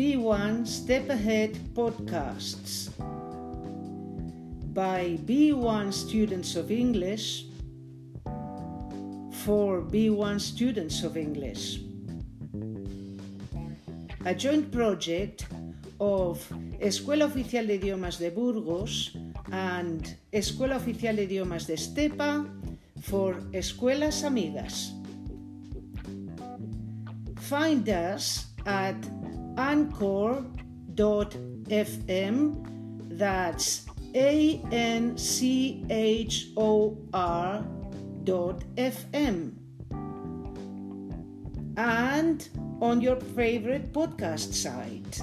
B1 Step Ahead podcasts by B1 students of English for B1 students of English. A joint project of Escuela Oficial de Idiomas de Burgos and Escuela Oficial de Idiomas de Estepa for Escuelas Amigas. Find us at anchor.fm, that's A N C H O R dot FM, and on your favorite podcast site.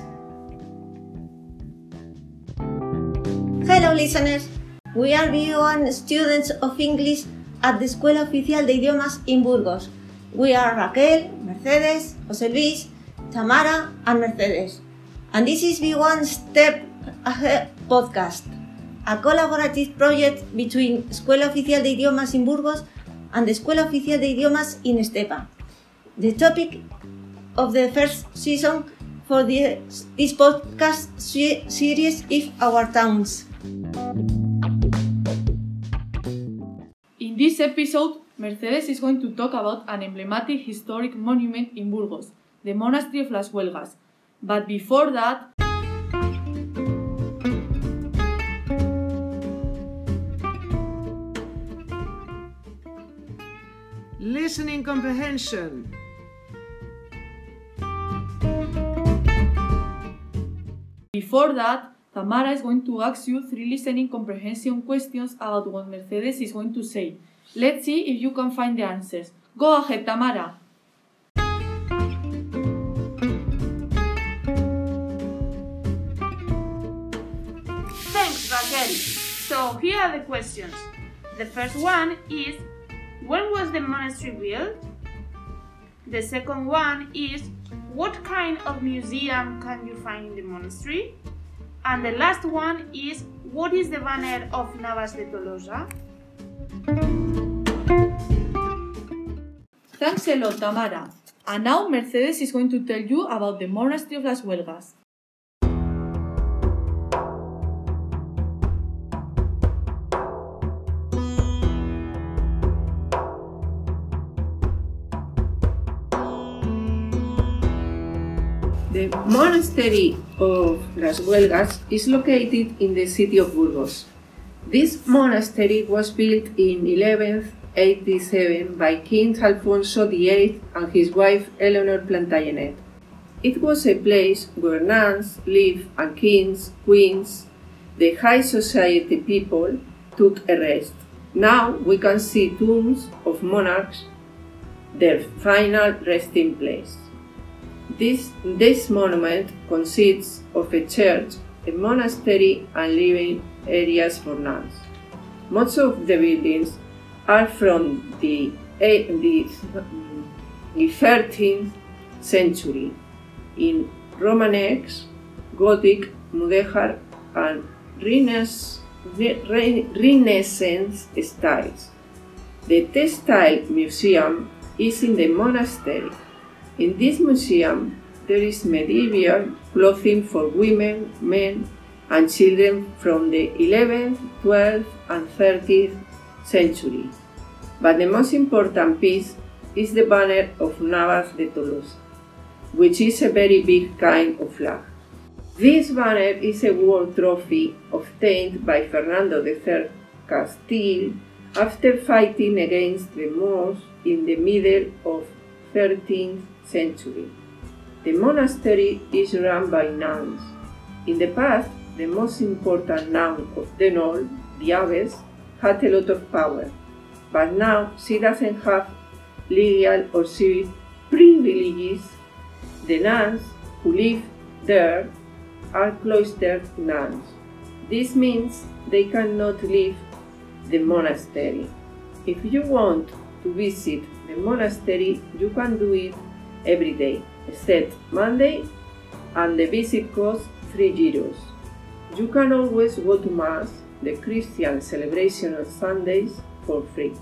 Hello, listeners. We are B1 students of English at the Escuela Oficial de Idiomas in Burgos. We are Raquel, Mercedes, José Luis, Tamara, and Mercedes. And this is B1 Step Ahead podcast, a collaborative project between Escuela Oficial de Idiomas in Burgos and the Escuela Oficial de Idiomas in Estepa. The topic of the first season for the, this podcast se- series is our towns. In this episode, Mercedes is going to talk about an emblematic historic monument in Burgos, the Monastery of Las Huelgas. But before that, Listening comprehension. before that, Tamara is going to ask you three listening comprehension questions about what Mercedes is going to say. Let's see if you can find the answers. Go ahead, Tamara. So here are the questions. The first one is when was the monastery built? The second one is what kind of museum can you find in the monastery? And the last one is what is the banner of Navas de Tolosa? Thanks a lot, Tamara. And now Mercedes is going to tell you about the Monastery of Las Huelgas. The monastery of Las Huelgas is located in the city of Burgos. This monastery was built in 1187 by King Alfonso VIII and his wife Eleanor Plantagenet. It was a place where nuns lived and kings, queens, the high society people took a rest. Now we can see tombs of monarchs, their final resting place. This, this monument consists of a church, a monastery, and living areas for nuns. Most of the buildings are from the, the, the 13th century in Romanesque, Gothic, Mudéjar, and Renaissance, Renaissance styles. The Textile Museum is in the monastery. In this museum, there is medieval clothing for women, men, and children from the 11th, 12th, and 13th century. But the most important piece is the banner of Navas de Tolosa, which is a very big kind of flag. This banner is a war trophy obtained by Fernando III Castile after fighting against the Moors in the middle of 13th century. The monastery is run by nuns. In the past, the most important nun of them all, the abbess, had a lot of power, but now she doesn't have legal or civil privileges. The nuns who live there are cloistered nuns. This means they cannot leave the monastery. If you want to visit the monastery, you can do it every day, except Monday, and the visit costs 3 euros. You can always go to Mass, the Christian celebration on Sundays, for free.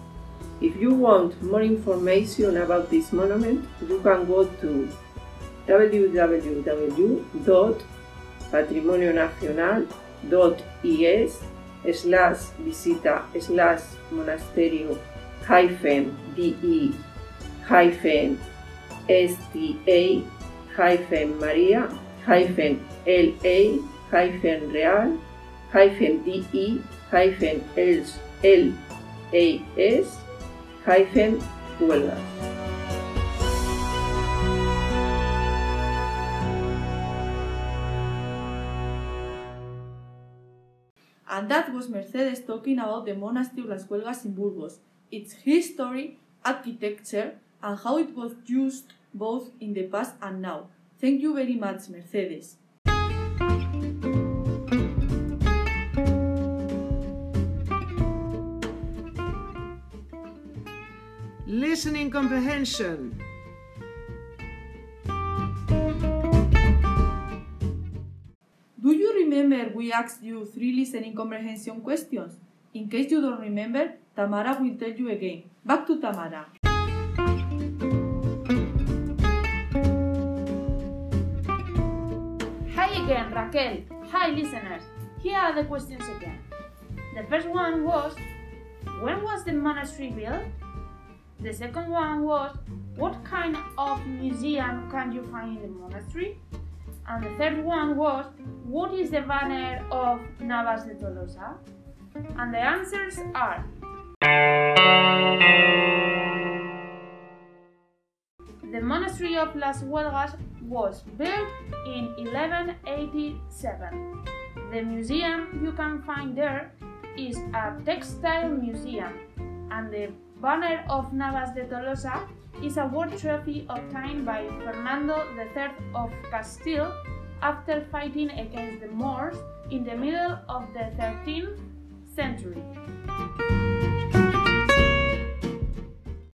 If you want more information about this monument, you can go to www.patrimonionacional.es slash visita slash monasterio hyphen de hyphen sta hyphen maria hyphen la real de hyphen els las huelgas. And that was Mercedes talking about the monastery Las Huelgas in Burgos, its history, architecture, and how it was used both in the past and now. Thank you very much, Mercedes. Listening comprehension. Do you remember we asked you three listening comprehension questions? In case you don't remember, Tamara will tell you again. Back to Tamara. Hi again, Raquel. Hi, listeners. Here are the questions again. The first one was When was the monastery built? The second one was What kind of museum can you find in the monastery? And the third one was What is the banner of Navas de Tolosa? And the answers are The monastery of Las Huelgas was built in 1187. The museum you can find there is a textile museum, and the banner of Navas de Tolosa is a war trophy obtained by Fernando III of Castile after fighting against the Moors in the middle of the 13th century.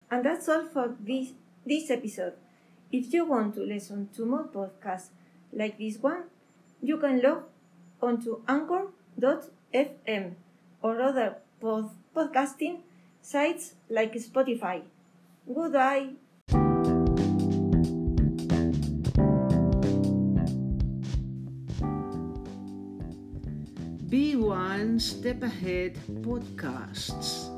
And that's all for this, this episode. If you want to listen to more podcasts like this one, you can log onto anchor.fm or other pod- podcasting sites like Spotify. Goodbye. Be One Step Ahead podcasts.